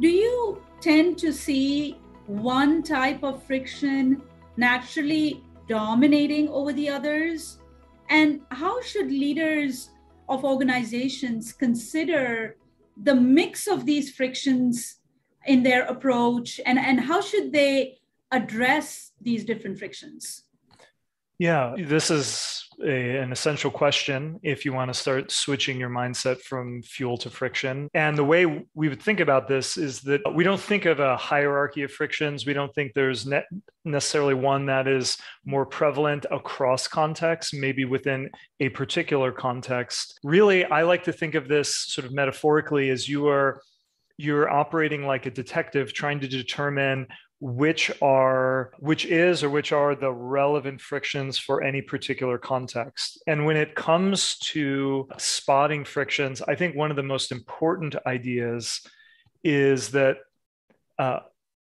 Do you tend to see one type of friction naturally dominating over the others? And how should leaders of organizations consider the mix of these frictions in their approach and, and how should they address these different frictions? Yeah, this is a, an essential question if you want to start switching your mindset from fuel to friction. And the way we would think about this is that we don't think of a hierarchy of frictions. We don't think there's ne- necessarily one that is more prevalent across contexts, maybe within a particular context. Really, I like to think of this sort of metaphorically as you are you're operating like a detective trying to determine which are which is or which are the relevant frictions for any particular context. And when it comes to spotting frictions i think one of the most important ideas is that uh,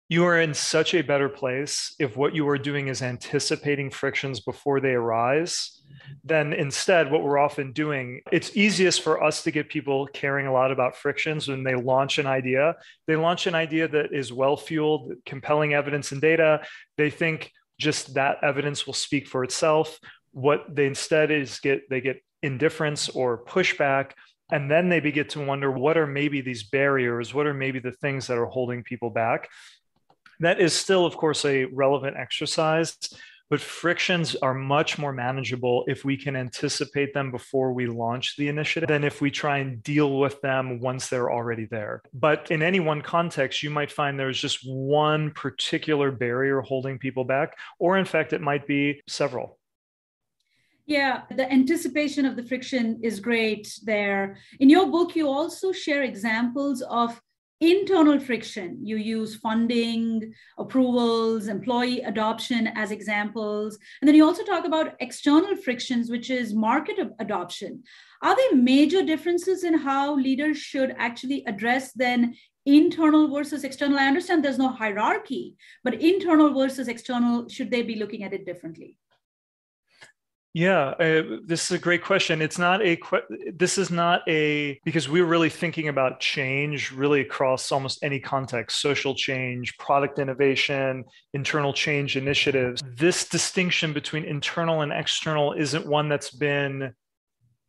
you are in such a better place if what you are doing is anticipating frictions before they arise then instead what we're often doing. It's easiest for us to get people caring a lot about frictions when they launch an idea. They launch an idea that is well fueled compelling evidence and data. They think just that evidence will speak for itself. What they instead is get they get indifference or pushback and then they begin to wonder what are maybe these barriers? What are maybe the things that are holding people back that is still of course a relevant exercise but frictions are much more manageable if we can anticipate them before we launch the initiative than if we try and deal with them once they're already there. But in any one context, you might find there's just one particular barrier holding people back, or in fact, it might be several. Yeah, the anticipation of the friction is great there. In your book, you also share examples of internal friction. You use funding approvals employee adoption as examples. And then you also talk about external frictions which is market adoption. Are there major differences in how leaders should actually address then internal versus external? I understand there's no hierarchy but internal versus external should they be looking at it differently yeah, uh, this is a great question. It's not a this is not a because we're really thinking about change really across almost any context, social change, product innovation, internal change initiatives. This distinction between internal and external isn't one that's been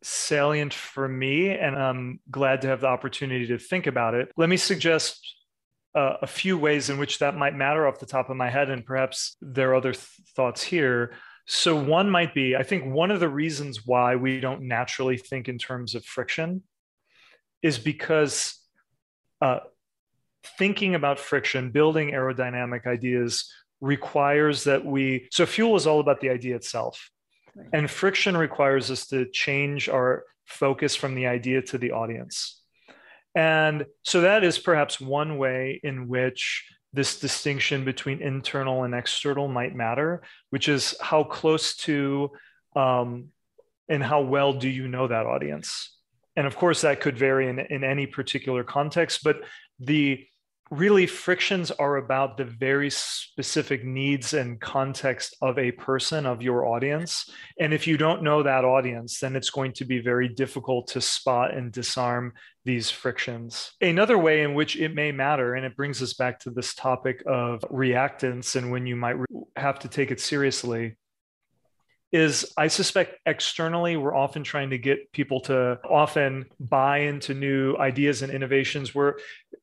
salient for me and I'm glad to have the opportunity to think about it. Let me suggest uh, a few ways in which that might matter off the top of my head and perhaps there are other th- thoughts here. So, one might be I think one of the reasons why we don't naturally think in terms of friction is because uh, thinking about friction, building aerodynamic ideas requires that we, so fuel is all about the idea itself. Right. And friction requires us to change our focus from the idea to the audience. And so that is perhaps one way in which this distinction between internal and external might matter, which is how close to um, and how well do you know that audience? And of course, that could vary in, in any particular context, but the really frictions are about the very specific needs and context of a person of your audience and if you don't know that audience then it's going to be very difficult to spot and disarm these frictions another way in which it may matter and it brings us back to this topic of reactance and when you might have to take it seriously is I suspect externally, we're often trying to get people to often buy into new ideas and innovations where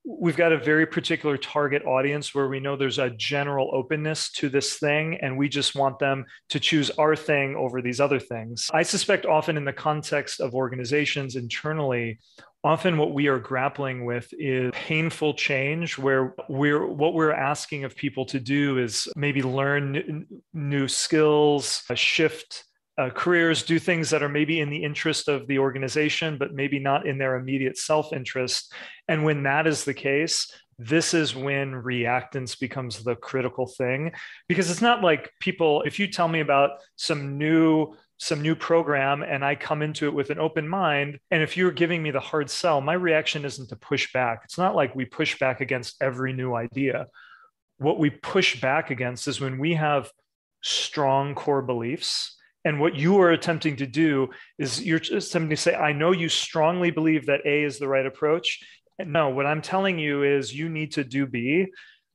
we've got a very particular target audience where we know there's a general openness to this thing and we just want them to choose our thing over these other things. I suspect often in the context of organizations internally, often what we are grappling with is painful change where we're what we're asking of people to do is maybe learn new skills uh, shift uh, careers do things that are maybe in the interest of the organization but maybe not in their immediate self-interest. And when that is the case this is when reactance becomes the critical thing. Because it's not like people if you tell me about some new some new program and I come into it with an open mind. And if you're giving me the hard sell, my reaction isn't to push back. It's not like we push back against every new idea. What we push back against is when we have strong core beliefs. And what you are attempting to do is you're attempting to say, I know you strongly believe that A is the right approach. No, what I'm telling you is you need to do B.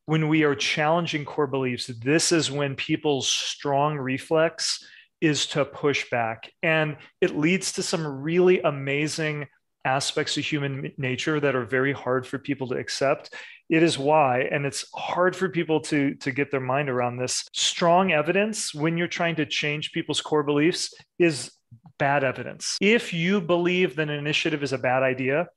When we are challenging core beliefs, this is when people's strong reflex is to push back. And it leads to some really amazing aspects of human nature that are very hard for people to accept. It is why and it's hard for people to to get their mind around this strong evidence when you're trying to change people's core beliefs is bad evidence. If you believe that an initiative is a bad idea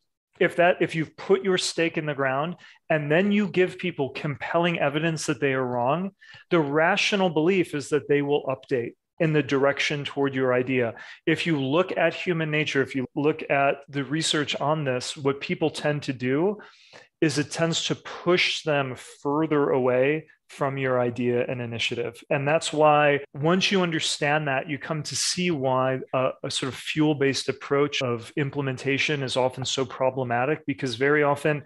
if that if you've put your stake in the ground and then you give people compelling evidence that they are wrong the rational belief is that they will update in the direction toward your idea. If you look at human nature, if you look at the research on this, what people tend to do is it tends to push them further away from your idea and initiative. And that's why once you understand that, you come to see why a, a sort of fuel based approach of implementation is often so problematic because very often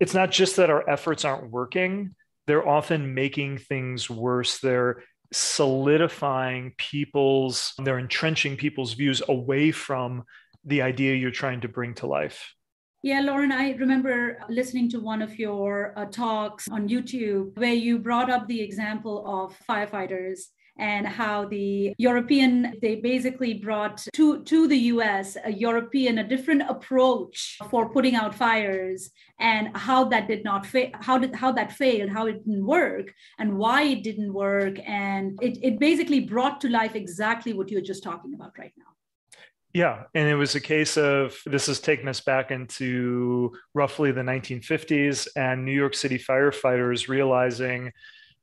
it's not just that our efforts aren't working, they're often making things worse. They're solidifying people's, they're entrenching people's views away from the idea you're trying to bring to life. Yeah, Loran, I remember listening to one of your uh, talks on YouTube where you brought up the example of firefighters and how the European they basically brought to to the US a European a different approach for putting out fires and how that did not fail how did how that failed how it didn't work and why it didn't work. And it, it basically brought to life exactly what you're just talking about right now. Yeah, and it was a case of this is taking us back into roughly the 1950s and New York City firefighters realizing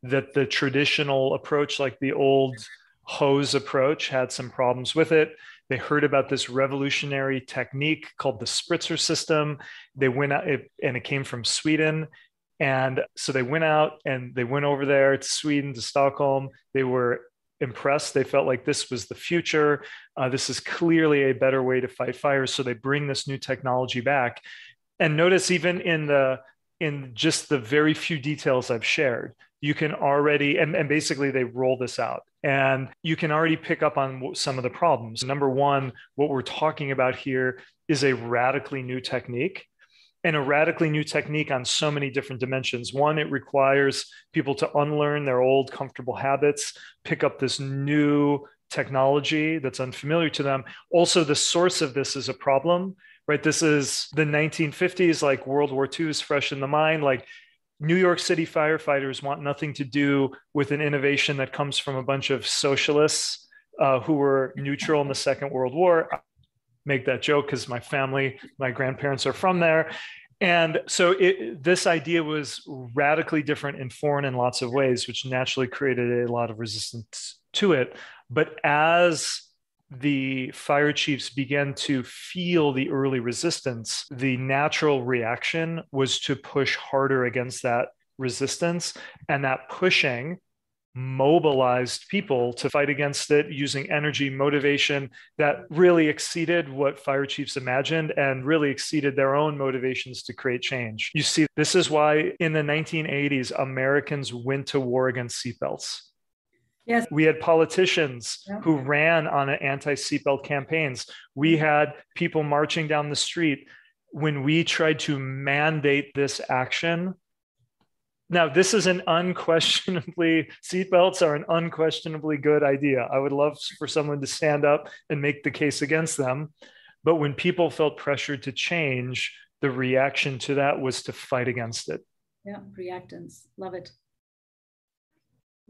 that the traditional approach, like the old hose approach, had some problems with it. They heard about this revolutionary technique called the spritzer system. They went out, and it came from Sweden. And so they went out and they went over there to Sweden, to Stockholm. They were impressed. They felt like this was the future. Uh, this is clearly a better way to fight fires. So they bring this new technology back. And notice even in the in just the very few details I've shared, you can already and, and basically they roll this out and you can already pick up on some of the problems. Number one, what we're talking about here is a radically new technique and a radically new technique on so many different dimensions. One, it requires people to unlearn their old comfortable habits, pick up this new technology that's unfamiliar to them. Also, the source of this is a problem, right? This is the 1950s, like World War II is fresh in the mind. Like New York City firefighters want nothing to do with an innovation that comes from a bunch of socialists uh, who were neutral in the Second World War I make that joke because my family, my grandparents are from there. And so it, this idea was radically different and foreign in lots of ways, which naturally created a lot of resistance to it. But as the fire chiefs began to feel the early resistance, the natural reaction was to push harder against that resistance. And that pushing mobilized people to fight against it using energy motivation that really exceeded what fire chiefs imagined and really exceeded their own motivations to create change. You see, this is why in the 1980s, Americans went to war against seatbelts. Yes. We had politicians yeah. who ran on anti seatbelt campaigns. We mm-hmm. had people marching down the street. When we tried to mandate this action, now, this is an unquestionably, seatbelts are an unquestionably good idea. I would love for someone to stand up and make the case against them. But when people felt pressured to change, the reaction to that was to fight against it. Yeah, reactance. Love it.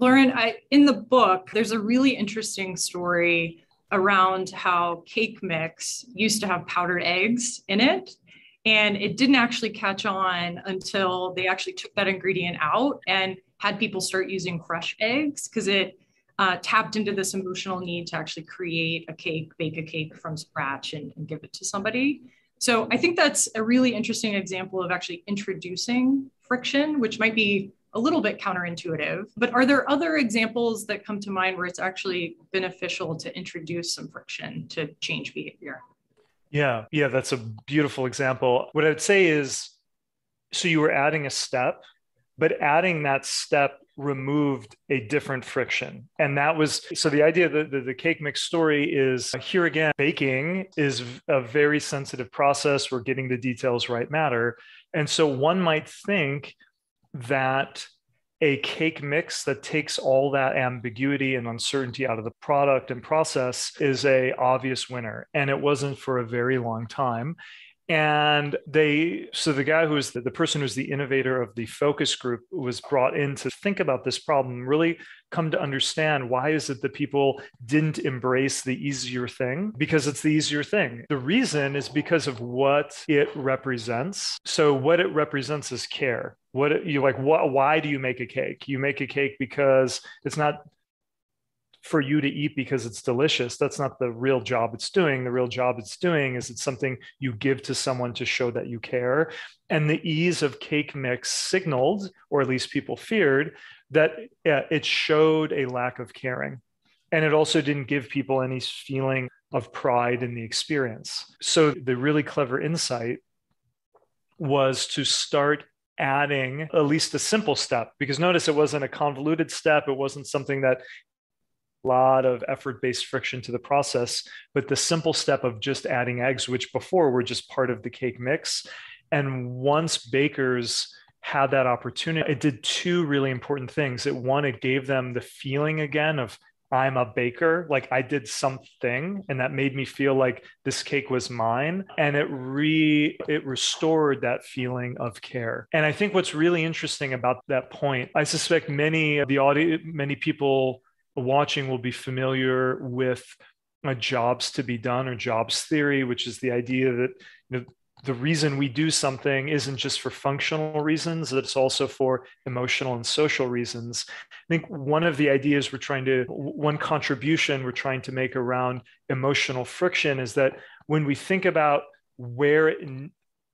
Loran, I, in the book, there's a really interesting story around how cake mix used to have powdered eggs in it and it didn't actually catch on until they actually took that ingredient out and had people start using fresh eggs because it uh, tapped into this emotional need to actually create a cake, bake a cake from scratch, and, and give it to somebody. So I think that's a really interesting example of actually introducing friction, which might be a little bit counterintuitive. But are there other examples that come to mind where it's actually beneficial to introduce some friction to change behavior? Yeah, yeah, that's a beautiful example. What I would say is so you were adding a step, but adding that step removed a different friction. And that was so the idea that the, the, cake mix story is uh, here again, baking is a very sensitive process where getting the details right matter. And so one might think that a cake mix that takes all that ambiguity and uncertainty out of the product and process is a obvious winner. And it wasn't for a very long time. And they so the guy who was the, the person who's the innovator of the focus group was brought in to think about this problem really come to understand why is it that people didn't embrace the easier thing because it's the easier thing the reason is because of what it represents so what it represents is care what you like what why do you make a cake you make a cake because it's not for you to eat because it's delicious. That's not the real job it's doing. The real job it's doing is it's something you give to someone to show that you care. And the ease of cake mix signaled, or at least people feared, that it showed a lack of caring. And it also didn't give people any feeling of pride in the experience. So the really clever insight was to start adding at least a simple step because notice it wasn't a convoluted step it wasn't something that a lot of effort based friction to the process. But the simple step of just adding eggs, which before were just part of the cake mix. And once bakers had that opportunity, it did two really important things. It one, it gave them the feeling again of I'm a baker, like I did something and that made me feel like this cake was mine and it re it restored that feeling of care. And I think what's really interesting about that point, I suspect many of the audience many people watching will be familiar with jobs to be done or jobs theory, which is the idea that you know, the reason we do something isn't just for functional reasons, it's also for emotional and social reasons. I think one of the ideas we're trying to, one contribution we're trying to make around emotional friction is that when we think about where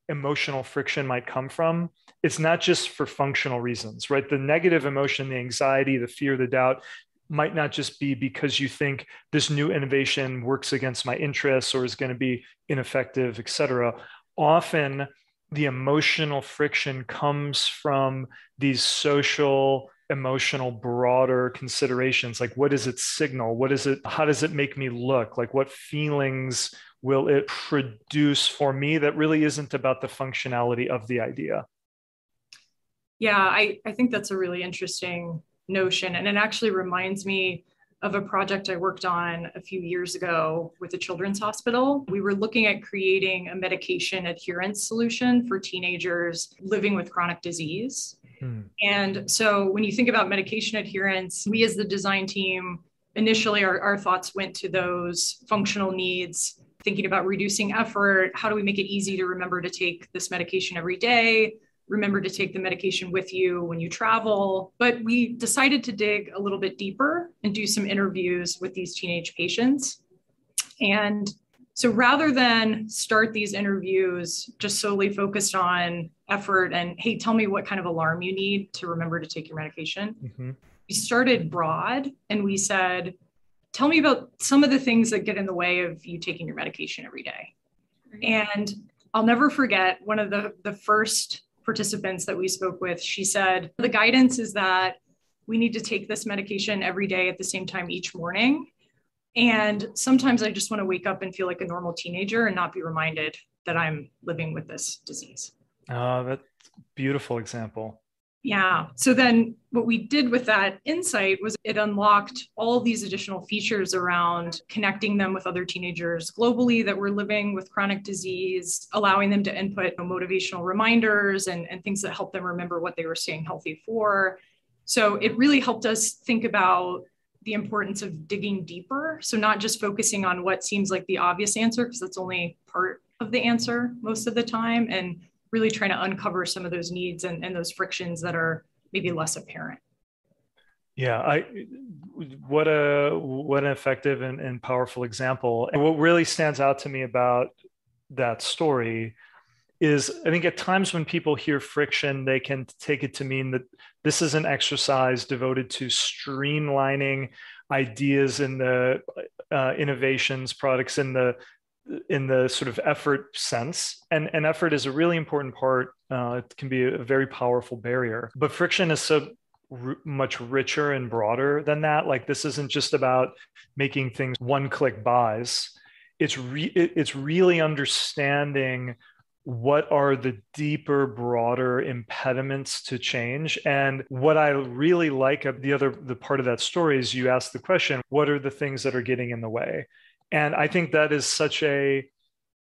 emotional friction might come from, it's not just for functional reasons, right? The negative emotion, the anxiety, the fear, the doubt, might not just be because you think this new innovation works against my interests or is going to be ineffective, et cetera. Often the emotional friction comes from these social emotional broader considerations like what does it signal what is it how does it make me look like what feelings will it produce for me that really isn't about the functionality of the idea yeah i, I think that's a really interesting notion. And it actually reminds me of a project I worked on a few years ago with the Children's Hospital. We were looking at creating a medication adherence solution for teenagers living with chronic disease. Hmm. And so when you think about medication adherence, we as the design team, initially our, our thoughts went to those functional needs, thinking about reducing effort. How do we make it easy to remember to take this medication every day? Remember to take the medication with you when you travel. But we decided to dig a little bit deeper and do some interviews with these teenage patients. And so rather than start these interviews just solely focused on effort and, hey, tell me what kind of alarm you need to remember to take your medication, mm-hmm. we started broad and we said, tell me about some of the things that get in the way of you taking your medication every day. And I'll never forget one of the, the first participants that we spoke with, she said the guidance is that we need to take this medication every day at the same time each morning. And sometimes I just want to wake up and feel like a normal teenager and not be reminded that I'm living with this disease. Oh, that's beautiful example. Yeah. So then what we did with that insight was it unlocked all these additional features around connecting them with other teenagers globally that were living with chronic disease, allowing them to input motivational reminders and, and things that help them remember what they were staying healthy for. So it really helped us think about the importance of digging deeper. So not just focusing on what seems like the obvious answer, because that's only part of the answer most of the time, and really trying to uncover some of those needs and, and those frictions that are maybe less apparent. Yeah, I what a what an effective and, and powerful example. And what really stands out to me about that story is I think at times when people hear friction, they can take it to mean that this is an exercise devoted to streamlining ideas in the uh, innovations, products in the in the sort of effort sense. And, and effort is a really important part. Uh, it can be a very powerful barrier but friction is so r- much richer and broader than that. Like this isn't just about making things one click buys. It's re- it's really understanding what are the deeper broader impediments to change. And what i really like the other the part of that story is you ask the question what are the things that are getting in the way and i think that is such a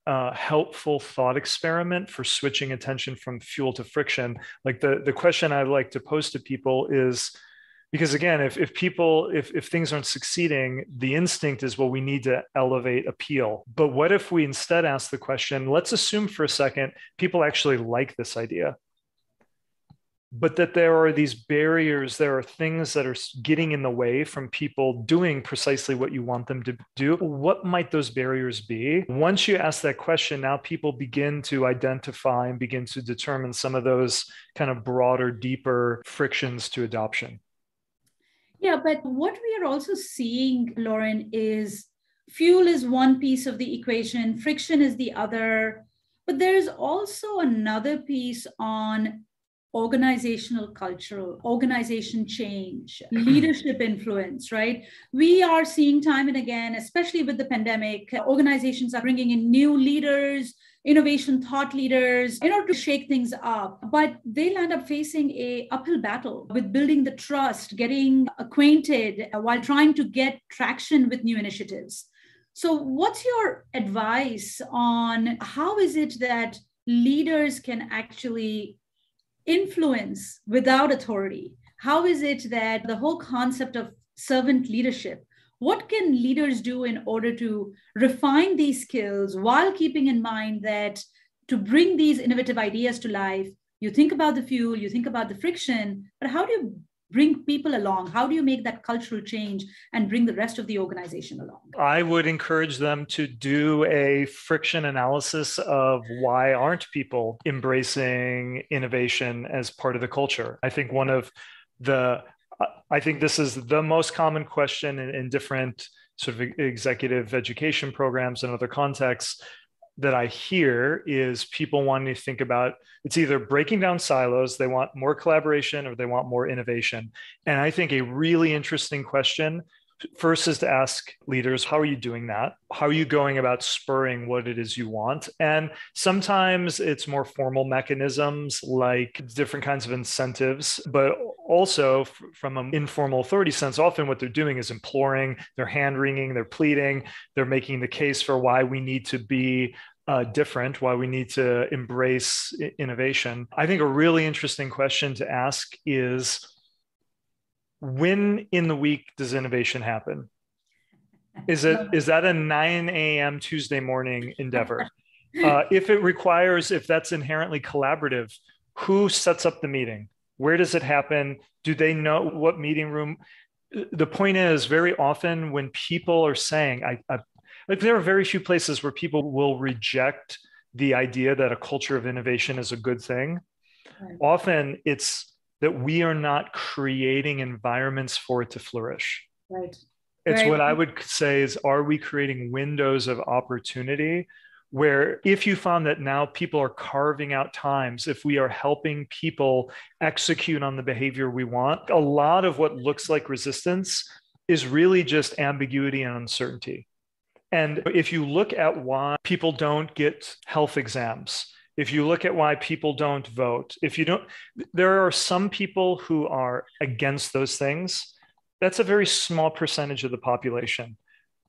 uh, helpful thought experiment for switching attention from fuel to friction. Like the the question i like to pose to people is because again if, if people if, if things aren't succeeding the instinct is well we need to elevate appeal. But what if we instead ask the question let's assume for a second people actually like this idea but that there are these barriers there are things that are getting in the way from people doing precisely what you want them to do what might those barriers be once you ask that question now people begin to identify and begin to determine some of those kind of broader deeper frictions to adoption yeah, but what we are also seeing, Loran, is fuel is one piece of the equation, friction is the other. But there's also another piece on organizational cultural organization change hmm. leadership influence right? We are seeing time and again especially with the pandemic organizations are bringing in new leaders innovation thought leaders in order to shake things up. But they land up facing a uphill battle with building the trust getting acquainted uh, while trying to get traction with new initiatives. So what's your advice on how is it that leaders can actually influence without authority? How is it that the whole concept of servant leadership what can leaders do in order to refine these skills while keeping in mind that to bring these innovative ideas to life you think about the fuel you think about the friction but how do you bring people along? How do you make that cultural change and bring the rest of the organization along? I would encourage them to do a friction analysis of why aren't people embracing innovation as part of the culture? I think one of the I think this is the most common question in, in different sort of executive education programs and other contexts that I hear is people wanting to think about it's either breaking down silos, they want more collaboration, or they want more innovation. And I think a really interesting question First is to ask leaders, how are you doing that? How are you going about spurring what it is you want? And sometimes it's more formal mechanisms like different kinds of incentives, but also from an informal authority sense, often what they're doing is imploring, they're hand wringing, they're pleading, they're making the case for why we need to be uh, different, why we need to embrace innovation. I think a really interesting question to ask is when in the week does innovation happen? Is it is that a 9 a.m. Tuesday morning endeavor? Uh, if it requires, if that's inherently collaborative, who sets up the meeting? Where does it happen? Do they know what meeting room? The point is, very often when people are saying, I, I like there are very few places where people will reject the idea that a culture of innovation is a good thing. Right. Often it's that we are not creating environments for it to flourish. Right. It's right. what I would say is are we creating windows of opportunity where if you found that now people are carving out times, if we are helping people execute on the behavior we want, a lot of what looks like resistance is really just ambiguity and uncertainty. And if you look at why people don't get health exams, if you look at why people don't vote, if you don't, there are some people who are against those things. That's a very small percentage of the population.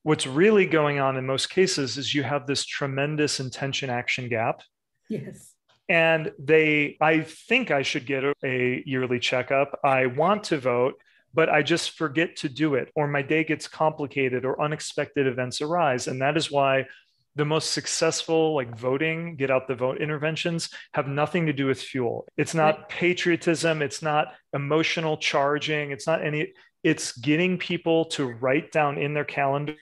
What's really going on in most cases is you have this tremendous intention action gap. Yes. And they, I think I should get a, a yearly checkup. I want to vote, but I just forget to do it, or my day gets complicated, or unexpected events arise. And that is why the most successful like voting get out the vote interventions have nothing to do with fuel. It's not right. patriotism. It's not emotional charging. It's not any it's getting people to write down in their calendar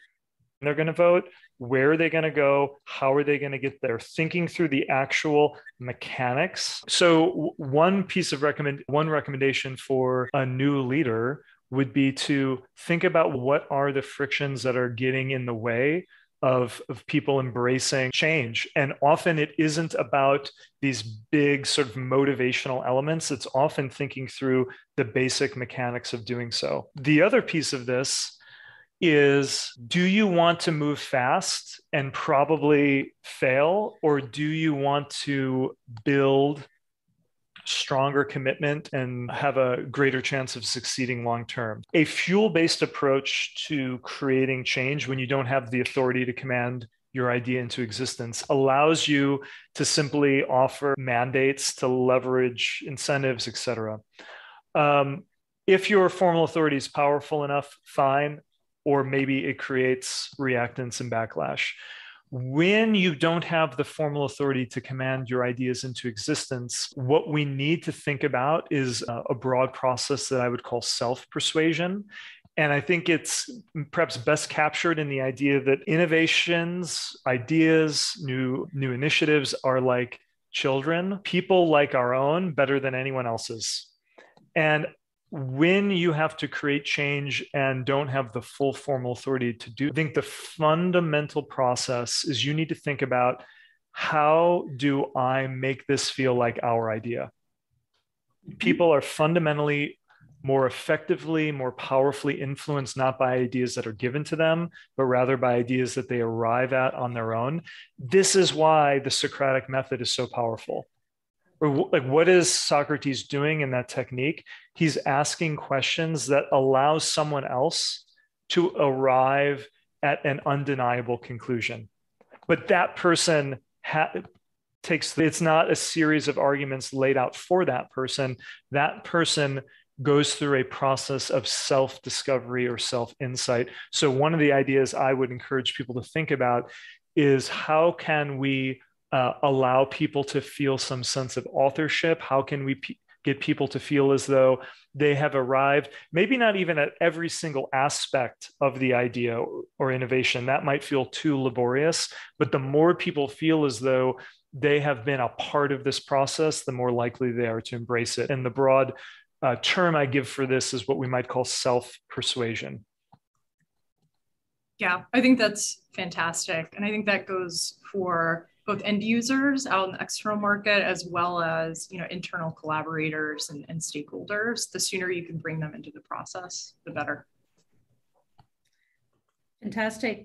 they're going to vote where are they going to go how are they going to get there thinking through the actual mechanics. So one piece of recommend one recommendation for a new leader would be to think about what are the frictions that are getting in the way of, of people embracing change. And often it isn't about these big sort of motivational elements. It's often thinking through the basic mechanics of doing so. The other piece of this is do you want to move fast and probably fail, or do you want to build stronger commitment and have a greater chance of succeeding long term? A fuel based approach to creating change when you don't have the authority to command your idea into existence allows you to simply offer mandates to leverage incentives etc um, if your formal authority is powerful enough fine or maybe it creates reactance and backlash. When you don't have the formal authority to command your ideas into existence, what we need to think about is uh, a broad process that I would call self persuasion. And I think it's perhaps best captured in the idea that innovations, ideas, new, new initiatives are like children, people like our own better than anyone else's. And when you have to create change and don't have the full formal authority to do, I think the fundamental process is you need to think about how do I make this feel like our idea? People are fundamentally more effectively, more powerfully influenced not by ideas that are given to them, but rather by ideas that they arrive at on their own. This is why the Socratic method is so powerful or like what is socrates doing in that technique? He's asking questions that allows someone else to arrive at an undeniable conclusion. But that person ha- takes it's not a series of arguments laid out for that person. That person goes through a process of self discovery or self insight so one of the ideas i would encourage people to think about is how can we uh, allow people to feel some sense of authorship? How can we p- get people to feel as though they have arrived, maybe not even at every single aspect of the idea or, or innovation? That might feel too laborious, but the more people feel as though they have been a part of this process, the more likely they are to embrace it. And the broad uh, term I give for this is what we might call self persuasion. Yeah, I think that's fantastic. And I think that goes for both end users out in the external market as well as you know internal collaborators and, and stakeholders the sooner you can bring them into the process the better. Fantastic